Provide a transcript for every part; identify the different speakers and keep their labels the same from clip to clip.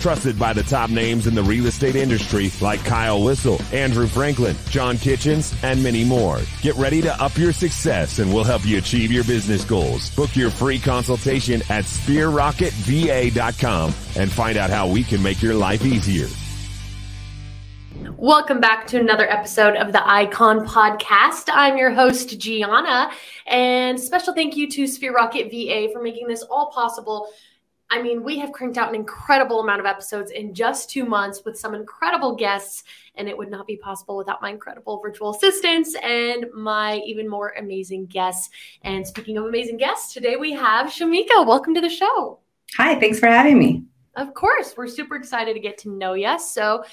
Speaker 1: Trusted by the top names in the real estate industry like Kyle Whissel, Andrew Franklin, John Kitchens, and many more. Get ready to up your success and we'll help you achieve your business goals. Book your free consultation at sphererocketva.com and find out how we can make your life easier.
Speaker 2: Welcome back to another episode of the Icon Podcast. I'm your host, Gianna, and special thank you to Sphere Rocket VA for making this all possible. I mean, we have cranked out an incredible amount of episodes in just two months with some incredible guests, and it would not be possible without my incredible virtual assistants and my even more amazing guests. And speaking of amazing guests, today we have Shemeika. Welcome to the show.
Speaker 3: Hi, thanks for having me.
Speaker 2: Of course, we're super excited to get to know you. So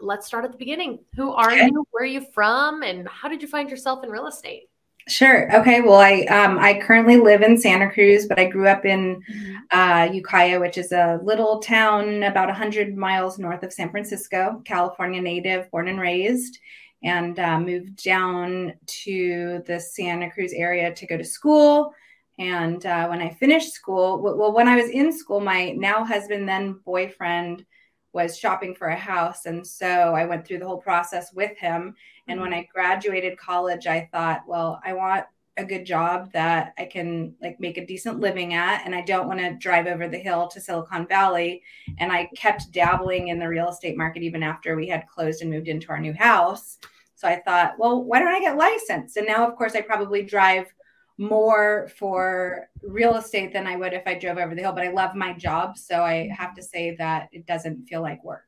Speaker 2: let's start at the beginning. Who are okay. you? Where are you from? And how did you find yourself in real estate?
Speaker 3: Sure. Okay. Well, I um, I currently live in Santa Cruz, but I grew up in mm-hmm. uh, Ukiah, which is a little town about 100 miles north of San Francisco. California native, born and raised, and uh, moved down to the Santa Cruz area to go to school. And uh, when I finished school, well, when I was in school, my now husband, then boyfriend, was shopping for a house. And so I went through the whole process with him. And when mm-hmm. I graduated college, I thought, well, I want a good job that I can like make a decent living at and I don't want to drive over the hill to Silicon Valley and I kept dabbling in the real estate market even after we had closed and moved into our new house. So I thought, well, why don't I get licensed? And now of course I probably drive more for real estate than I would if I drove over the hill, but I love my job. So I have to say that it doesn't feel like work.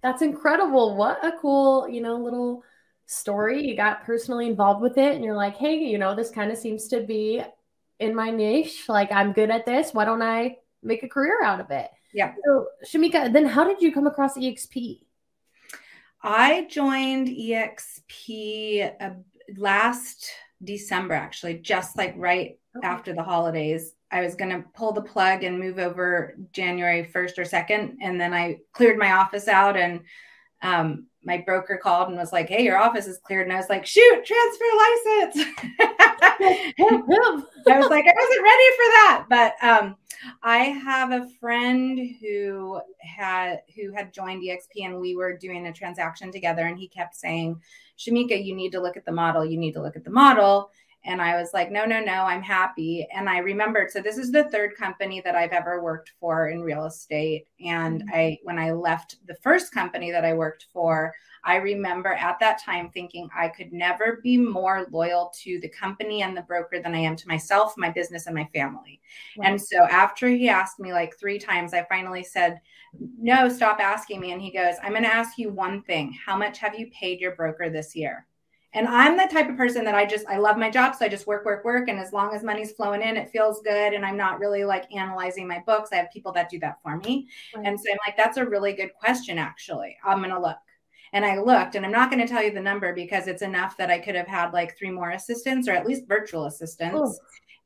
Speaker 2: That's incredible. What a cool, you know, little story. You got personally involved with it and you're like, hey, you know, this kind of seems to be in my niche. Like, I'm good at this. Why don't I make a career out of it?
Speaker 3: Yeah.
Speaker 2: So, Shemeika, then how did you come across EXP?
Speaker 3: I joined EXP uh, last December, actually, just like right okay. after the holidays. I was going to pull the plug and move over January 1st or 2nd. And then I cleared my office out and um, my broker called and was like, Hey, your office is cleared. And I was like, Shoot, transfer license. I was like, I wasn't ready for that. But um, I have a friend who had who had joined EXP and we were doing a transaction together and he kept saying, Shemeika, you need to look at the model. You need to look at the model. And I was like, no, no, no, I'm happy. And I remembered, so this is the third company that I've ever worked for in real estate. And mm-hmm. I, when I left the first company that I worked for, I remember at that time thinking I could never be more loyal to the company and the broker than I am to myself, my business, and my family. And so after he asked me like three times, I finally said, no, stop asking me. And he goes, I'm going to ask you one thing. How much have you paid your broker this year? And I'm the type of person that I just I love my job, so I just work, work, work, and as long as money's flowing in, it feels good. And I'm not really like analyzing my books. I have people that do that for me, right. and so I'm like, that's a really good question. Actually, I'm gonna look. And I looked, and I'm not going to tell you the number because it's enough that I could have had like three more assistants or at least virtual assistants.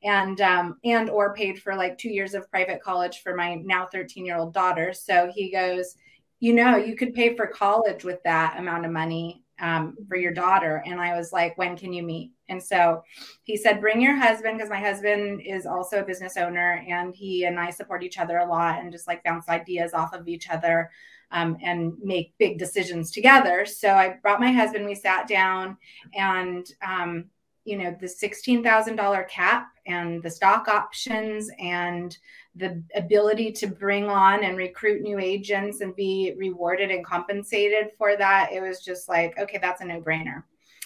Speaker 3: And um, and or paid for like two years of private college for my now 13 year old daughter. So he goes, you know, you could pay for college with that amount of money um, for your daughter. And I was like, when can you meet? And so he said, bring your husband, because my husband is also a business owner and he and I support each other a lot and just like bounce ideas off of each other um, and make big decisions together. So I brought my husband, we sat down and, um, you know, the $16,000 cap and the stock options and the ability to bring on and recruit new agents and be rewarded and compensated for that, it was just like, okay, that's a no brainer.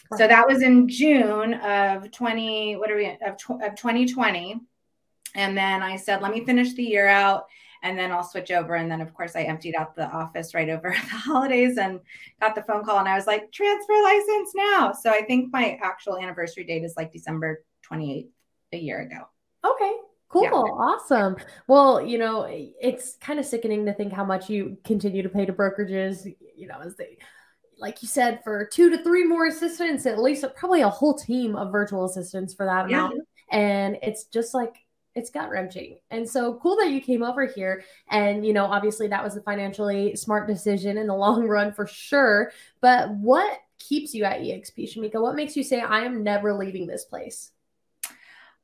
Speaker 3: Right. So that was in June of 20, what are we, of, of 2020. And then I said, let me finish the year out and then I'll switch over. And then, of course, I emptied out the office right over the holidays and got the phone call. And I was like, transfer license now. So I think my actual anniversary date is like December 28th, a year ago.
Speaker 2: Okay. Cool. Yeah. Awesome. Well, you know, it's kind of sickening to think how much you continue to pay to brokerages, you know, as they like you said, for two to three more assistants, at least probably a whole team of virtual assistants for that
Speaker 3: Yeah.
Speaker 2: amount. And it's just like it's gut wrenching. And so cool that you came over here. And you know, obviously that was a financially smart decision in the long run for sure. But what keeps you at EXP, Shemeika? What makes you say I am never leaving this place?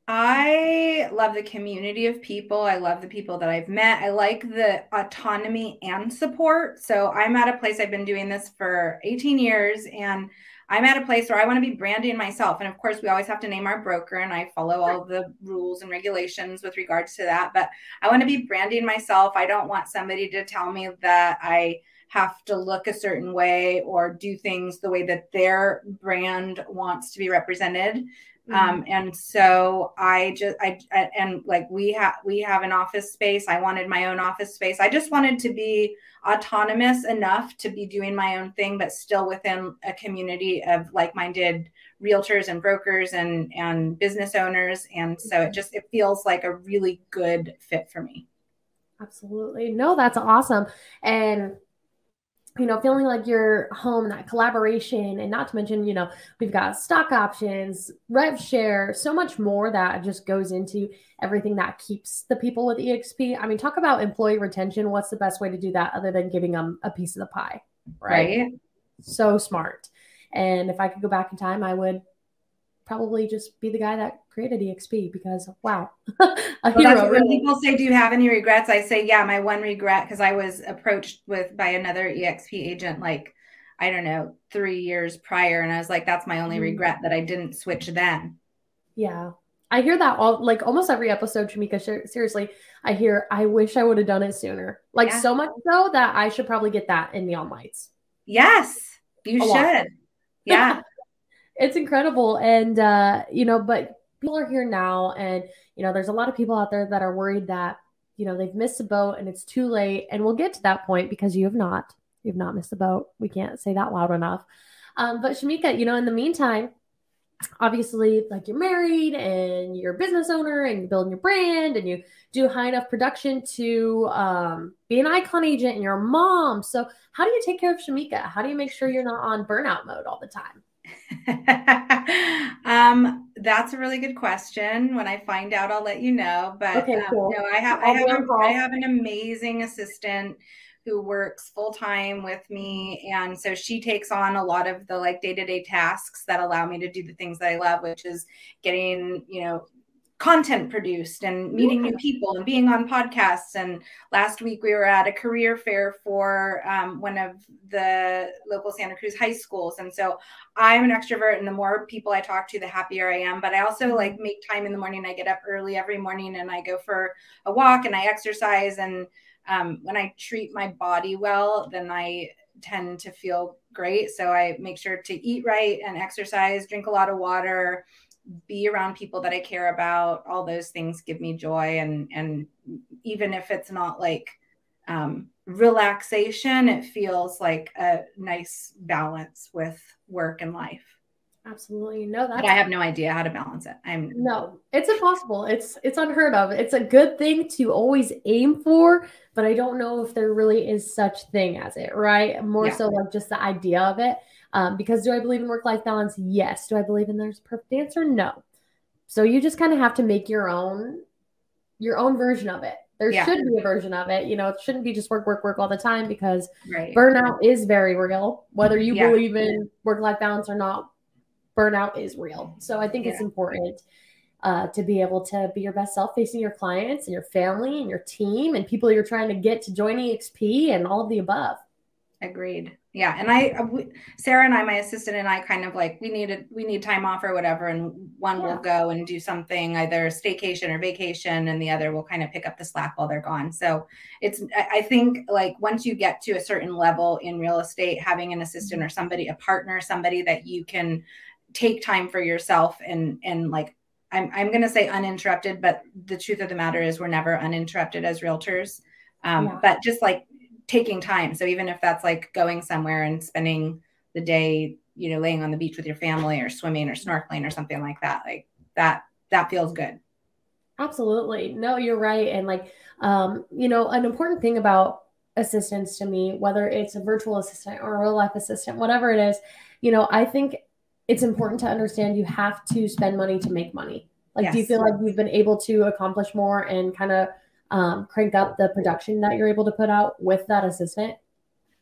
Speaker 3: I love the community of people. I love the people that I've met. I like the autonomy and support. So I'm at a place I've been doing this for 18 years and I'm at a place where I want to be branding myself. And of course, we always have to name our broker and I follow all the rules and regulations with regards to that. But I want to be branding myself. I don't want somebody to tell me that I have to look a certain way or do things the way that their brand wants to be represented.
Speaker 2: Mm-hmm.
Speaker 3: Um, and so I just I and like we have we have an office space. I wanted my own office space. I just wanted to be autonomous enough to be doing my own thing, but still within a community of like-minded realtors and brokers and and business owners. And so it just it feels like a really good fit for me.
Speaker 2: Absolutely. No, that's awesome. And you know, feeling like you're home, that collaboration, and not to mention, you know, we've got stock options, rev share, so much more that just goes into everything that keeps the people with EXP. I mean, talk about employee retention. What's the best way to do that other than giving them a piece of the pie?
Speaker 3: Right. right?
Speaker 2: So smart. And if I could go back in time, I would probably just be the guy that created EXP because wow, a
Speaker 3: well, hero. When people say, "Do you have any regrets?" I say, "Yeah, my one regret because I was approached with by another EXP agent like I don't know three years prior, and I was like, that's my only mm-hmm. regret that I didn't switch then."
Speaker 2: Yeah, I hear that all like almost every episode, Shemeika. Seriously, I hear, "I wish I would have done it sooner." Like yeah. so much so that I should probably get that in the Neon Lights.
Speaker 3: Yes, you a should. Lot. Yeah.
Speaker 2: It's incredible. And uh you know but people are here now and you know there's a lot of people out there that are worried that you know they've missed a boat and it's too late. And we'll get to that point because you have not you've not missed a boat. We can't say that loud enough. Um, but shemeika you know in the meantime obviously like you're married and you're a business owner and you're building your brand and you do high enough production to um, be an icon agent and you're a mom. So how do you take care of shemeika? How do you make sure you're not on burnout mode all the time
Speaker 3: um, that's a really good question. When I find out, I'll let you know. But okay, cool. um, no, I have I have, a, I have an amazing assistant who works full time with me, and so she takes on a lot of the like day to day tasks that allow me to do the things that I love, which is getting you know content produced and meeting new people and being on podcasts. And last week we were at a career fair for um, one of the local Santa Cruz high schools. And so I'm an extrovert, and the more people I talk to, the happier I am. But I also like mm-hmm. make time in the morning. I get up early every morning and I go for a walk and I exercise. And um, when I treat my body well, then I tend to feel great. So I make sure to eat right and exercise, drink a lot of water, be around people that I care about. All those things give me joy. And and even if it's not like um, relaxation, it feels like a nice balance with work and life.
Speaker 2: Absolutely. No,
Speaker 3: that's but I have no idea how to balance it. I'm
Speaker 2: no, it's impossible. It's it's unheard of. It's a good thing to always aim for, but I don't know if there really is such thing as it, right? More yeah. so like just the idea of it. Um, because do I believe in work life balance? Yes. Do I believe in there's a perfect answer? No. So you just kind of have to make your own your own version of it. There yeah. should be a version of it. You know, it shouldn't be just work, work, work all the time because right. burnout is very real. Whether you yeah. believe in work life balance or not, burnout is real. So I think yeah. it's important uh, to be able to be your best self facing your clients and your family and your team and people you're trying to get to join EXP and all of the above.
Speaker 3: Agreed. Yeah, and I, uh, Sarah and I, my assistant and I, kind of like we needed we need time off or whatever, and one yeah. will go and do something either staycation or vacation, and the other will kind of pick up the slack while they're gone. So it's I think like once you get to a certain level in real estate, having an assistant or somebody, a partner, somebody that you can take time for yourself and and like I'm I'm gonna say uninterrupted, but the truth of the matter is we're never uninterrupted as realtors. Um, yeah. But just like taking time. So even if that's like going somewhere and spending the day, you know, laying on the beach with your family or swimming or snorkeling or something like that, like that, that feels good.
Speaker 2: Absolutely. No, you're right. And like, um, you know, an important thing about assistants to me, whether it's a virtual assistant or a real life assistant, whatever it is, you know, I think it's important to understand you have to spend money to make money. Like, yes. do you feel like you've been able to accomplish more and kind of um, crank up the production that you're able to put out with that assistant?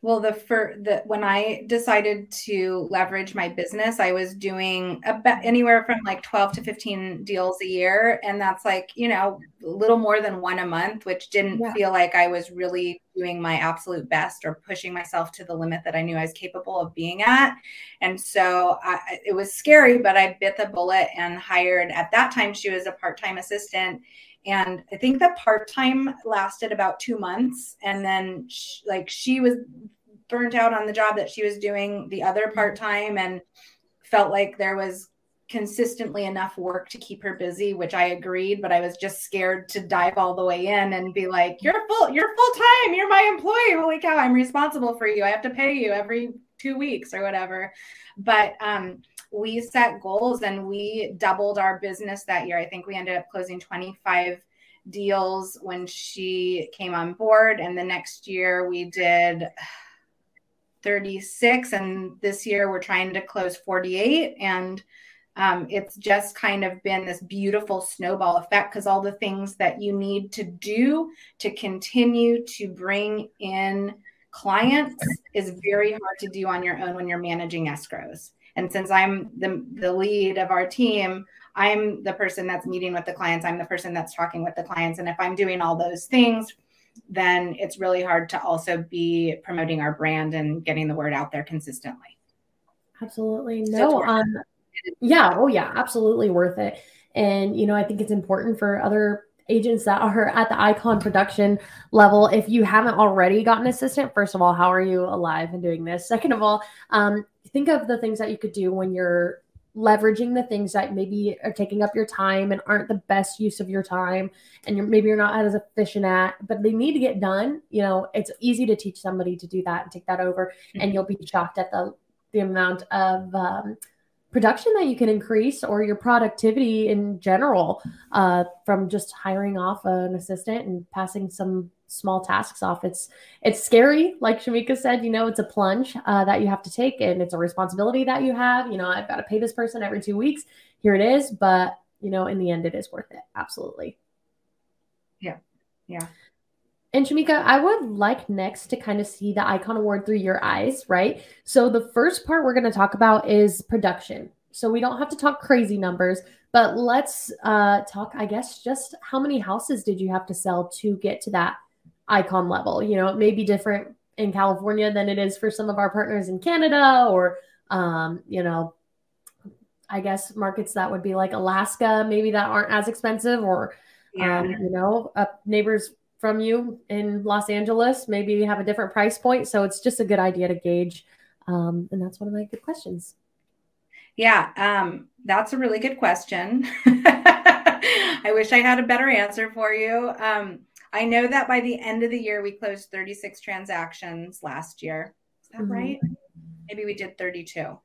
Speaker 3: Well, the for the when I decided to leverage my business, I was doing about anywhere from like 12 to 15 deals a year. And that's like, you know, a little more than one a month, which didn't yeah. feel like I was really doing my absolute best or pushing myself to the limit that I knew I was capable of being at. And so I, it was scary, but I bit the bullet and hired at that time, she was a part time assistant and i think the part-time lasted about two months and then she, like she was burnt out on the job that she was doing the other mm-hmm. part-time and felt like there was consistently enough work to keep her busy which i agreed but i was just scared to dive all the way in and be like you're full you're full time you're my employee holy cow i'm responsible for you i have to pay you every two weeks or whatever but um we set goals and we doubled our business that year. I think we ended up closing 25 deals when she came on board. And the next year we did 36. And this year we're trying to close 48. And um, it's just kind of been this beautiful snowball effect because all the things that you need to do to continue to bring in clients is very hard to do on your own when you're managing escrows. And since I'm the, the lead of our team, I'm the person that's meeting with the clients. I'm the person that's talking with the clients. And if I'm doing all those things, then it's really hard to also be promoting our brand and getting the word out there consistently.
Speaker 2: Absolutely. No. Um, yeah. Oh, yeah. Absolutely worth it. And, you know, I think it's important for other agents that are at the icon production level if you haven't already got an assistant first of all how are you alive and doing this second of all um, think of the things that you could do when you're leveraging the things that maybe are taking up your time and aren't the best use of your time and you're maybe you're not as efficient at but they need to get done you know it's easy to teach somebody to do that and take that over mm-hmm. and you'll be shocked at the the amount of um, production that you can increase or your productivity in general uh, from just hiring off an assistant and passing some small tasks off. It's it's scary, like Shemeika said. You know, it's a plunge uh, that you have to take, and it's a responsibility that you have. You know, I've got to pay this person every two weeks. Here it is, but you know, in the end, it is worth it. Absolutely.
Speaker 3: Yeah. Yeah.
Speaker 2: And Shemeika, I would like next to kind of see the icon award through your eyes, right? So the first part we're going to talk about is production. So we don't have to talk crazy numbers, but let's uh, talk, I guess, just how many houses did you have to sell to get to that icon level. You know, it may be different in California than it is for some of our partners in Canada or, um, you know, I guess markets that would be like Alaska, maybe that aren't as expensive, or, yeah. um, you know, up neighbors from you in Los Angeles, maybe have a different price point. So it's just a good idea to gauge. Um, and that's one of my good questions.
Speaker 3: Yeah, um, that's a really good question. I wish I had a better answer for you. Um, I know that by the end of the year, we closed 36 transactions last year. Is that mm-hmm. right? Maybe we did 32.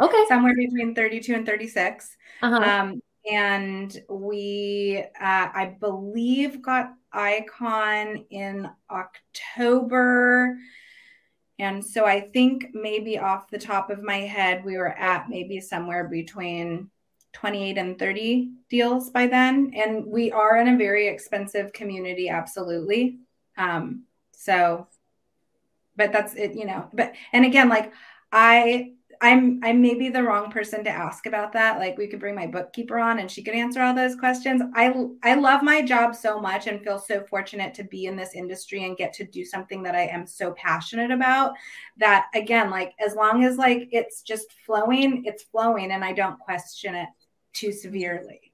Speaker 2: Okay.
Speaker 3: Somewhere between 32 and 36. Uh-huh. Um, and we, uh, I believe, got Icon in October. And so I think maybe off the top of my head, we were at maybe somewhere between 28 and 30 deals by then. And we are in a very expensive community, absolutely. Um, so, but that's it, you know. But and again, like I I'm I may be the wrong person to ask about that. Like we could bring my bookkeeper on and she could answer all those questions. I I love my job so much and feel so fortunate to be in this industry and get to do something that I am so passionate about that again like as long as like it's just flowing, it's flowing and I don't question it too severely.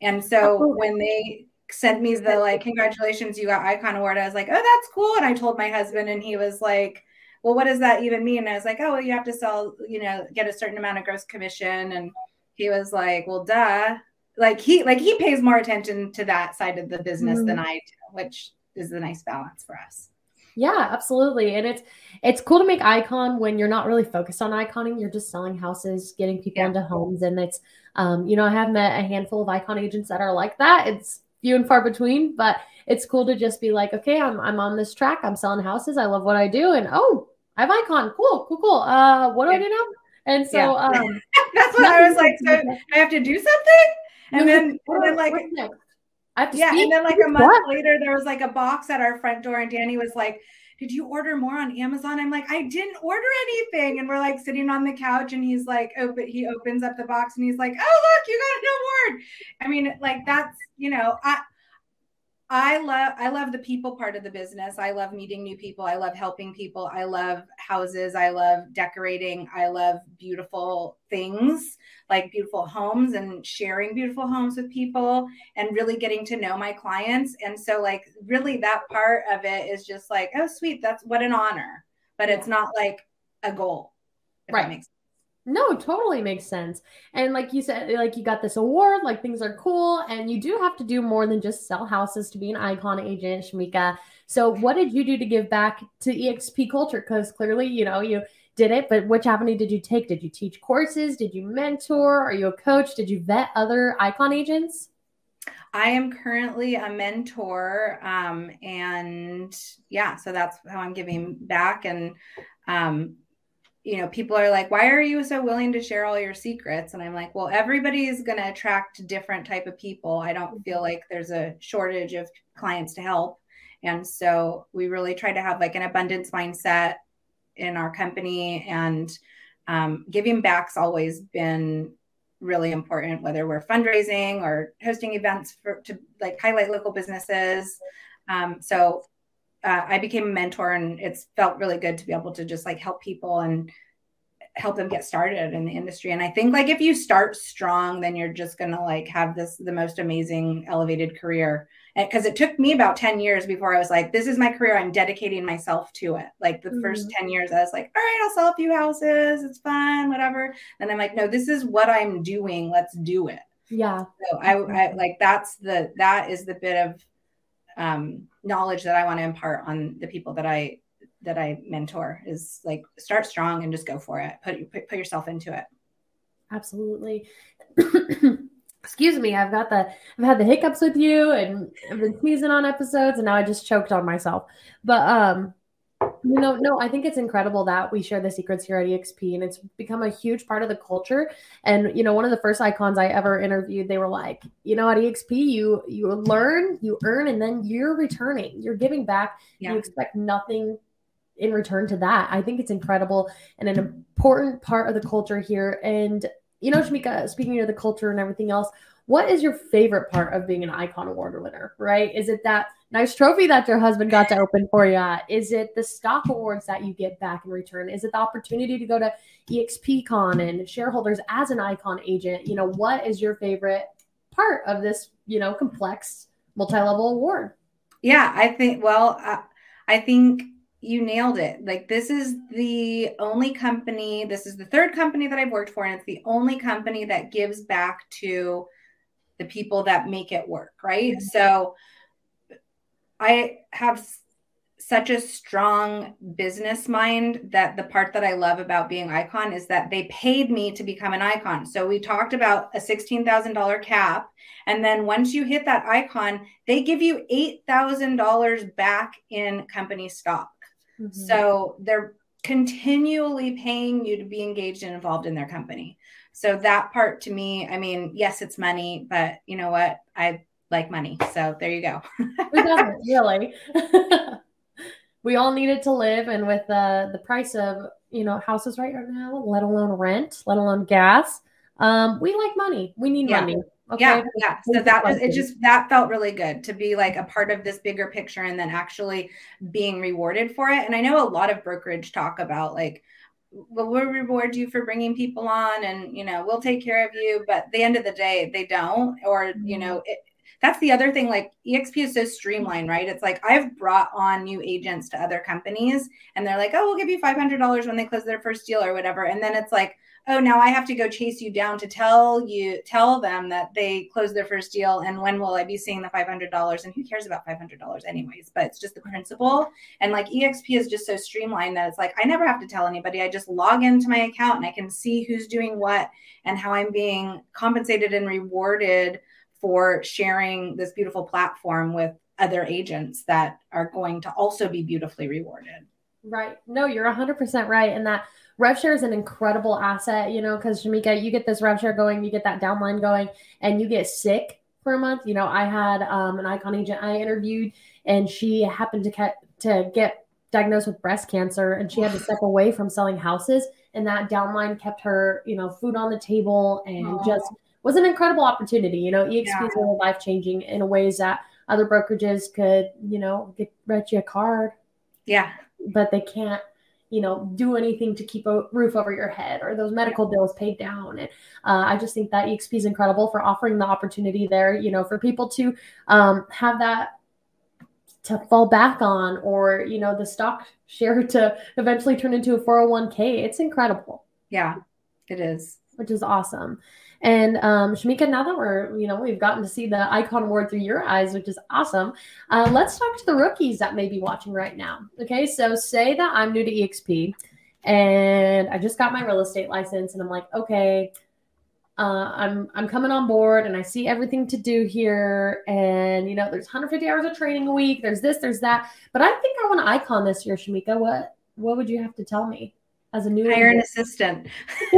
Speaker 3: And so oh. when they sent me the like, congratulations, you got Icon Award, I was like, oh, that's cool. And I told my husband, and he was like, well, what does that even mean? And I was like, oh, well, you have to sell, you know, get a certain amount of gross commission. And he was like, well, duh. Like he like he pays more attention to that side of the business mm-hmm. than I do, which is a nice balance for us.
Speaker 2: Yeah, absolutely. And it's it's cool to make icon when you're not really focused on iconing. You're just selling houses, getting people yeah. into homes. And it's um, you know, I have met a handful of icon agents that are like that. It's few and far between, but it's cool to just be like, okay, I'm I'm on this track. I'm selling houses. I love what I do, and oh, I have icon. Cool, cool, cool. Uh, what do I do now? And so yeah. um,
Speaker 3: that's what I was like. So I have to do something, and then and then like yeah, speak? and then like a month what? later, there was like a box at our front door, and Danny was like, "Did you order more on Amazon?" I'm like, "I didn't order anything," and we're like sitting on the couch, and he's like, "Open." He opens up the box, and he's like, "Oh, look, you got a new word." I mean, like that's you know, I I love I love the people part of the business. I love meeting new people. I love helping people. I love houses. I love decorating. I love beautiful things like beautiful homes and sharing beautiful homes with people and really getting to know my clients. And so like really that part of it is just like, oh sweet, that's what an honor. But it's not like a goal.
Speaker 2: right. No, totally makes sense. And like you said, like you got this award, like things are cool, and you do have to do more than just sell houses to be an icon agent, Shemeika. So, what did you do to give back to EXP culture? Because clearly, you know, you did it, but which avenue did you take? Did you teach courses? Did you mentor? Are you a coach? Did you vet other icon agents?
Speaker 3: I am currently a mentor, um, and yeah, so that's how I'm giving back. And um, you know, people are like, why are you so willing to share all your secrets? And I'm like, well, everybody's going to attract different type of people. I don't feel like there's a shortage of clients to help. And so we really try to have like an abundance mindset in our company and um, giving back's always been really important, whether we're fundraising or hosting events for, to like highlight local businesses. Um, so uh, I became a mentor, and it's felt really good to be able to just like help people and help them get started in the industry. And I think like if you start strong, then you're just gonna like have this the most amazing elevated career. Because it took me about 10 years before I was like, this is my career. I'm dedicating myself to it. Like the mm-hmm. first 10 years, I was like, all right, I'll sell a few houses. It's fun, whatever. And I'm like, no, this is what I'm doing. Let's do it.
Speaker 2: Yeah.
Speaker 3: So I, I like that's the that is the bit of um, knowledge that I want to impart on the people that I that I mentor is like start strong and just go for it. Put put, put yourself into it.
Speaker 2: Absolutely. Excuse me, I've got the I've had the hiccups with you and I've been sneezing on episodes and now I just choked on myself. But um you know, no, I think it's incredible that we share the secrets here at EXP and it's become a huge part of the culture. And you know, one of the first icons I ever interviewed, they were like, you know, at EXP, you you learn, you earn, and then you're returning, you're giving back. Yeah. You expect nothing in return to that. I think it's incredible and an important part of the culture here. And you know, Shemeika, speaking of the culture and everything else, what is your favorite part of being an icon award winner? Right? Is it that nice trophy that your husband got to open for you? Is it the stock awards that you get back in return? Is it the opportunity to go to EXPCon and shareholders as an icon agent? You know, what is your favorite part of this, you know, complex multi-level award?
Speaker 3: Yeah, I think well, uh, I think you nailed it. Like this is the only company, this is the third company that I've worked for and it's the only company that gives back to the people that make it work, right? Mm-hmm. So I have such a strong business mind that the part that I love about being icon is that they paid me to become an icon. So we talked about a $16,000 cap and then once you hit that icon, they give you $8,000 back in company stock. Mm-hmm. So they're continually paying you to be engaged and involved in their company. So that part to me, I mean, yes, it's money, but you know what? I like money. So there you go.
Speaker 2: Who doesn't really? we all needed to live, and with uh, the price of you know houses right now, let alone rent, let alone gas, um, we like money. We need yeah. money.
Speaker 3: Okay. Yeah, yeah. So that was it. Just that felt really good to be like a part of this bigger picture, and then actually being rewarded for it. And I know a lot of brokerage talk about like well, we'll reward you for bringing people on and you know we'll take care of you but the end of the day they don't or you know mm-hmm. it, that's the other thing like exp is so streamlined right it's like i've brought on new agents to other companies and they're like oh we'll give you $500 when they close their first deal or whatever and then it's like oh now i have to go chase you down to tell you tell them that they closed their first deal and when will i be seeing the $500 and who cares about $500 anyways but it's just the principle and like exp is just so streamlined that it's like i never have to tell anybody i just log into my account and i can see who's doing what and how i'm being compensated and rewarded for sharing this beautiful platform with other agents that are going to also be beautifully rewarded.
Speaker 2: Right. No, you're 100% right. And that rev share is an incredible asset, you know, because Shemeika, you get this rev share going, you get that downline going, and you get sick for a month. You know, I had um, an icon agent I interviewed, and she happened to, get to get diagnosed with breast cancer, and she had to step away from selling houses. And that downline kept her, you know, food on the table and Aww. just was an incredible opportunity. You know, EXP yeah. is really life changing in ways that other brokerages could, you know, get write you a card.
Speaker 3: Yeah.
Speaker 2: But they can't, you know, do anything to keep a roof over your head or those medical bills paid down. And uh, I just think that EXP is incredible for offering the opportunity there, you know, for people to um, have that to fall back on or, you know, the stock share to eventually turn into a 401k. It's incredible.
Speaker 3: Yeah, it is.
Speaker 2: Which is awesome. And um, Shemeika, now that we're, you know, we've gotten to see the icon award through your eyes, which is awesome. Uh, let's talk to the rookies that may be watching right now. Okay, so say that I'm new to EXP and I just got my real estate license, and I'm like, okay, uh, I'm I'm coming on board, and I see everything to do here, and you know, there's 150 hours of training a week. There's this, there's that, but I think I want to icon this year, Shemeika. What what would you have to tell me? As a new
Speaker 3: hire an assistant.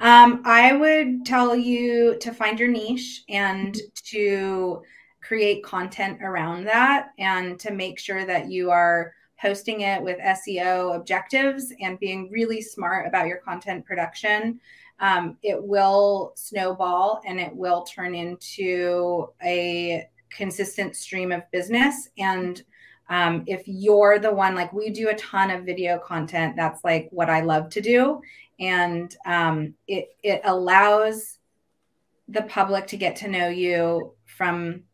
Speaker 3: um, I would tell you to find your niche and to create content around that and to make sure that you are posting it with SEO objectives and being really smart about your content production. Um, it will snowball and it will turn into a consistent stream of business and um, if you're the one like we do a ton of video content. That's like what i love to do. And um, it it allows the public to get to know you from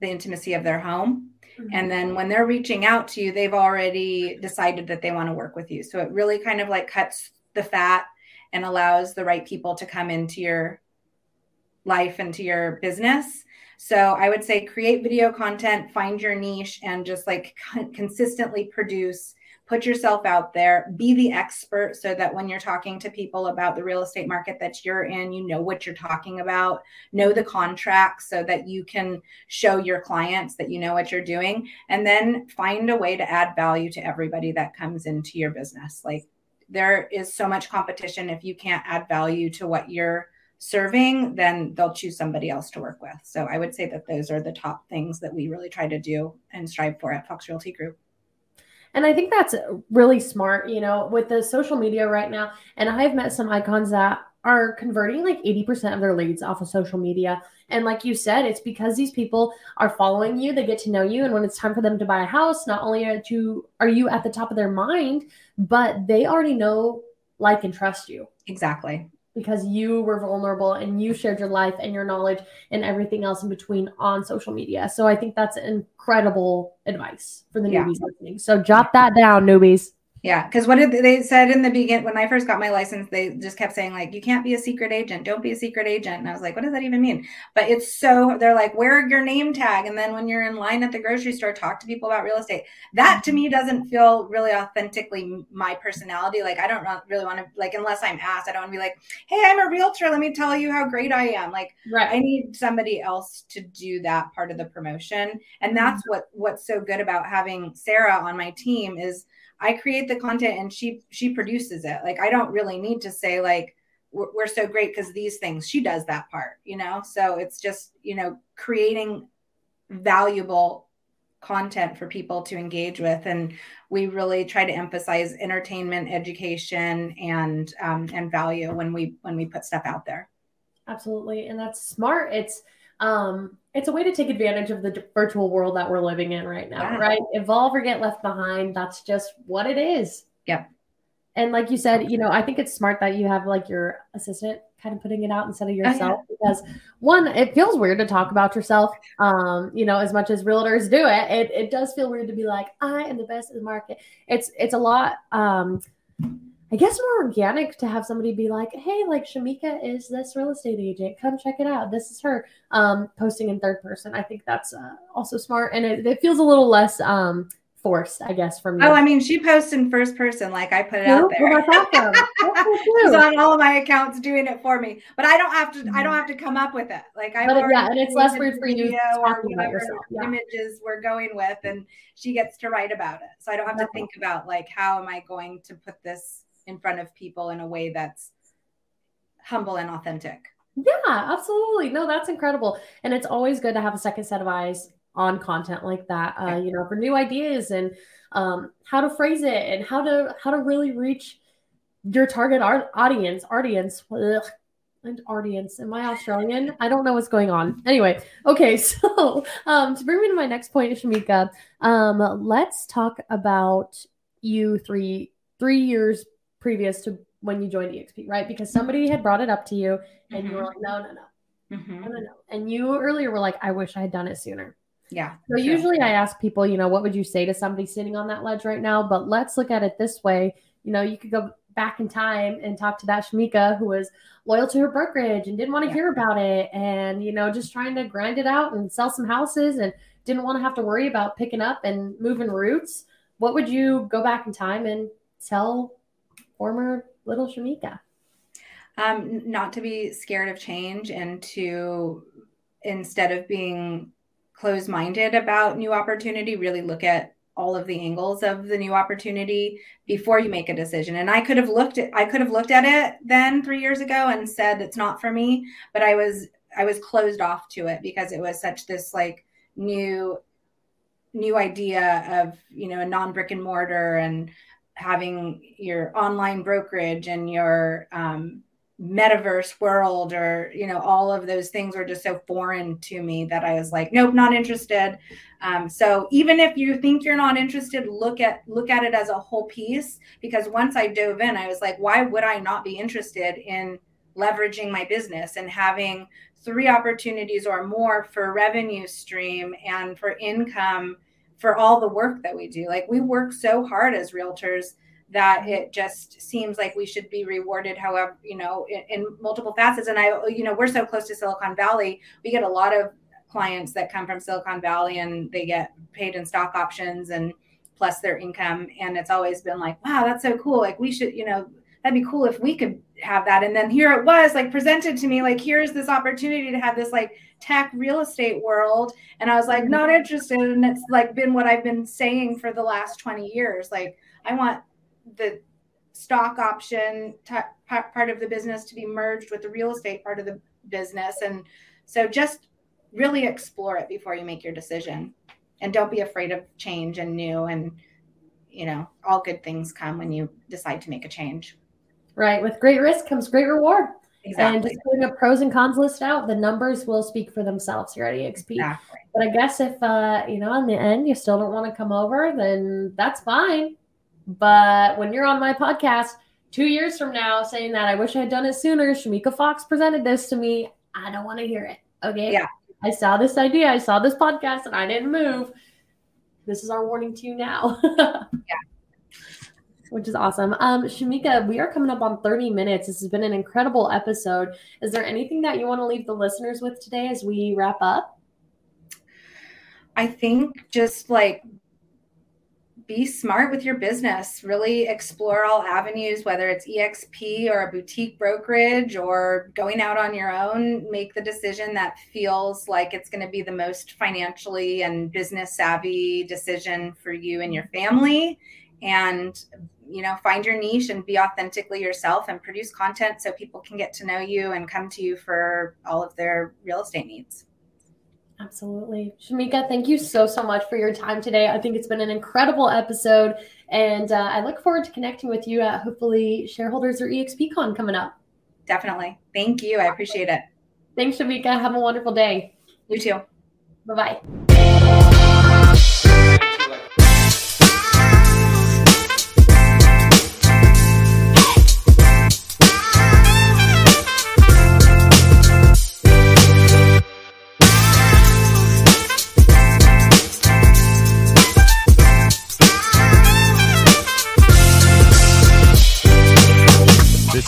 Speaker 3: the intimacy of their home. Mm-hmm. and then when they're reaching out to you they've already decided that they want to work with you. So it really kind of like cuts the fat and allows the right people to come into your life and to your business so I would say create video content, find your niche, and just like consistently produce. Put yourself out there, be the expert so that when you're talking to people about the real estate market that you're in, you know what you're talking about, know the contracts so that you can show your clients that you know what you're doing, and then find a way to add value to everybody that comes into your business. Like there is so much competition if you can't add value to what you're serving, then they'll choose somebody else to work with. So I would say that those are the top things that we really try to do and strive for at Fox Realty Group.
Speaker 2: And I think that's really smart, you know, with the social media right now. And I've met some icons that are converting like 80% of their leads off of social media. And like you said, it's because these people are following you, they get to know you. And when it's time for them to buy a house, not only are you are you at the top of their mind, but they already know, like, and trust you.
Speaker 3: Exactly
Speaker 2: because you were vulnerable and you shared your life and your knowledge and everything else in between on social media. So I think that's incredible advice for the newbies yeah. listening. So jot that down, newbies.
Speaker 3: Yeah, because what did they said in the beginning when I first got my license, they just kept saying like, "You can't be a secret agent. Don't be a secret agent." And I was like, "What does that even mean?" But it's so they're like, "Wear your name tag," and then when you're in line at the grocery store, talk to people about real estate. That to me doesn't feel really authentically my personality. Like I don't really want to like unless I'm asked, I don't want to be like, "Hey, I'm a realtor. Let me tell you how great I am." Like, right. I need somebody else to do that part of the promotion, and that's mm-hmm. what what's so good about having Sarah on my team is I create the content and she she produces it. Like I don't really need to say like we're, we're so great because these things. She does that part, you know. So it's just you know creating valuable content for people to engage with and we really try to emphasize entertainment education and um, and value when we when we put stuff out there
Speaker 2: absolutely and that's smart it's um, it's a way to take advantage of the virtual world that we're living in right now, yeah. right? Evolve or get left behind. That's just what it is.
Speaker 3: Yep.
Speaker 2: And like you said, you know, I think it's smart that you have like your assistant kind of putting it out instead of yourself because one, it feels weird to talk about yourself. Um, you know, as much as realtors do it, it, it does feel weird to be like, I am the best in the market. It's it's a lot um I guess more organic to have somebody be like, hey, like Shemeika is this real estate agent. Come check it out. This is her um, posting in third person. I think that's uh, also smart. And it, it, feels a little less um, forced, I guess, from you.
Speaker 3: Oh, I mean, she posts in first person, like I put it out there.
Speaker 2: Awesome.
Speaker 3: She's on all of my accounts doing it for me, but I don't have to. I don't have to come up with it. Like I,
Speaker 2: Mm-hmm. Yeah, and it's less weird for you
Speaker 3: video or
Speaker 2: talking about
Speaker 3: whatever
Speaker 2: yourself, yeah.
Speaker 3: images we're going with, and she gets to write about it. So I don't have to think about like how am I going to put this in front of people in a way that's humble and authentic.
Speaker 2: Yeah, absolutely. No, that's incredible. And it's always good to have a second set of eyes on content like that, uh, you know, for new ideas and um, how to phrase it and how to how to really reach your target art audience, audience, ugh, and audience. Am I Australian? I don't know what's going on. Anyway, okay, so um, to bring me to my next point, Shemeika, um, let's talk about you three three years previous to when you joined EXP, right? Because somebody had brought it up to you and you were like, no, no, no,
Speaker 3: Mhm.
Speaker 2: no, no, no. And you earlier were like, I wish I had done it sooner.
Speaker 3: Yeah.
Speaker 2: So
Speaker 3: sure.
Speaker 2: usually I ask people, you know, what would you say to somebody sitting on that ledge right now? But let's look at it this way. You know, you could go back in time and talk to that Shemeika who was loyal to her brokerage and didn't want to
Speaker 3: Yeah.
Speaker 2: hear about it and, you know, just trying to grind it out and sell some houses and didn't want to have to worry about picking up and moving roots. What would you go back in time and tell former little Shemeika?
Speaker 3: um, not to be scared of change and to instead of being closed-minded about new opportunity really look at all of the angles of the new opportunity before you make a decision and i could have looked at i could have looked at it then three years ago and said it's not for me but i was i was closed off to it because it was such this like new new idea of you know a non brick and mortar and having your online brokerage and your um, metaverse world or you know all of those things were just so foreign to me that i was like nope not interested. Um, so even if you think you're not interested look at look at it as a whole piece. Because once i dove in i was like why would i not be interested in leveraging my business and having three opportunities or more for revenue stream and for income for all the work that we do. Like we work so hard as realtors that it just seems like we should be rewarded however you know in, in, multiple facets. And i you know we're so close to silicon valley we get a lot of clients that come from silicon valley and they get paid in stock options and plus their income. And it's always been like wow that's so cool. Like we should you know that'd be cool if we could have that. And then here it was like presented to me like here's this opportunity to have this like tech real estate world. And i was like mm-hmm. not interested. And it's like been what i've been saying for the last 20 years. Like i want the stock option t- part of the business to be merged with the real estate part of the business. And so just really explore it before you make your decision. And don't be afraid of change and new. And you know all good things come when you decide to make a change
Speaker 2: right with great risk comes great reward
Speaker 3: exactly.
Speaker 2: and just putting a pros and cons list out the numbers will speak for themselves here at exp
Speaker 3: exactly.
Speaker 2: but i guess if uh you know in the end you still don't want to come over then that's fine but when you're on my podcast two years from now saying that I wish I had done it sooner, Shemeika Fox presented this to me, I don't want to hear it. Okay.
Speaker 3: Yeah.
Speaker 2: I saw this idea, I saw this podcast, and I didn't move. This is our warning to you now.
Speaker 3: yeah.
Speaker 2: Which is awesome. Um, Shemeika, we are coming up on 30 minutes. This has been an incredible episode. Is there anything that you want to leave the listeners with today as we wrap up?
Speaker 3: I think just like be smart with your business. Really explore all avenues, whether it's EXP or a boutique brokerage or going out on your own. Make the decision that feels like it's going to be the most financially and business savvy decision for you and your family. And, you know, find your niche and be authentically yourself and produce content so people can get to know you and come to you for all of their real estate needs.
Speaker 2: Absolutely. Shemeika, thank you so, so much for your time today. I think it's been an incredible episode, and uh, I look forward to connecting with you at hopefully Shareholders or EXPCon coming up.
Speaker 3: Definitely. Thank you. I appreciate it.
Speaker 2: Thanks, Shemeika. Have a wonderful day.
Speaker 3: You too.
Speaker 2: Bye bye.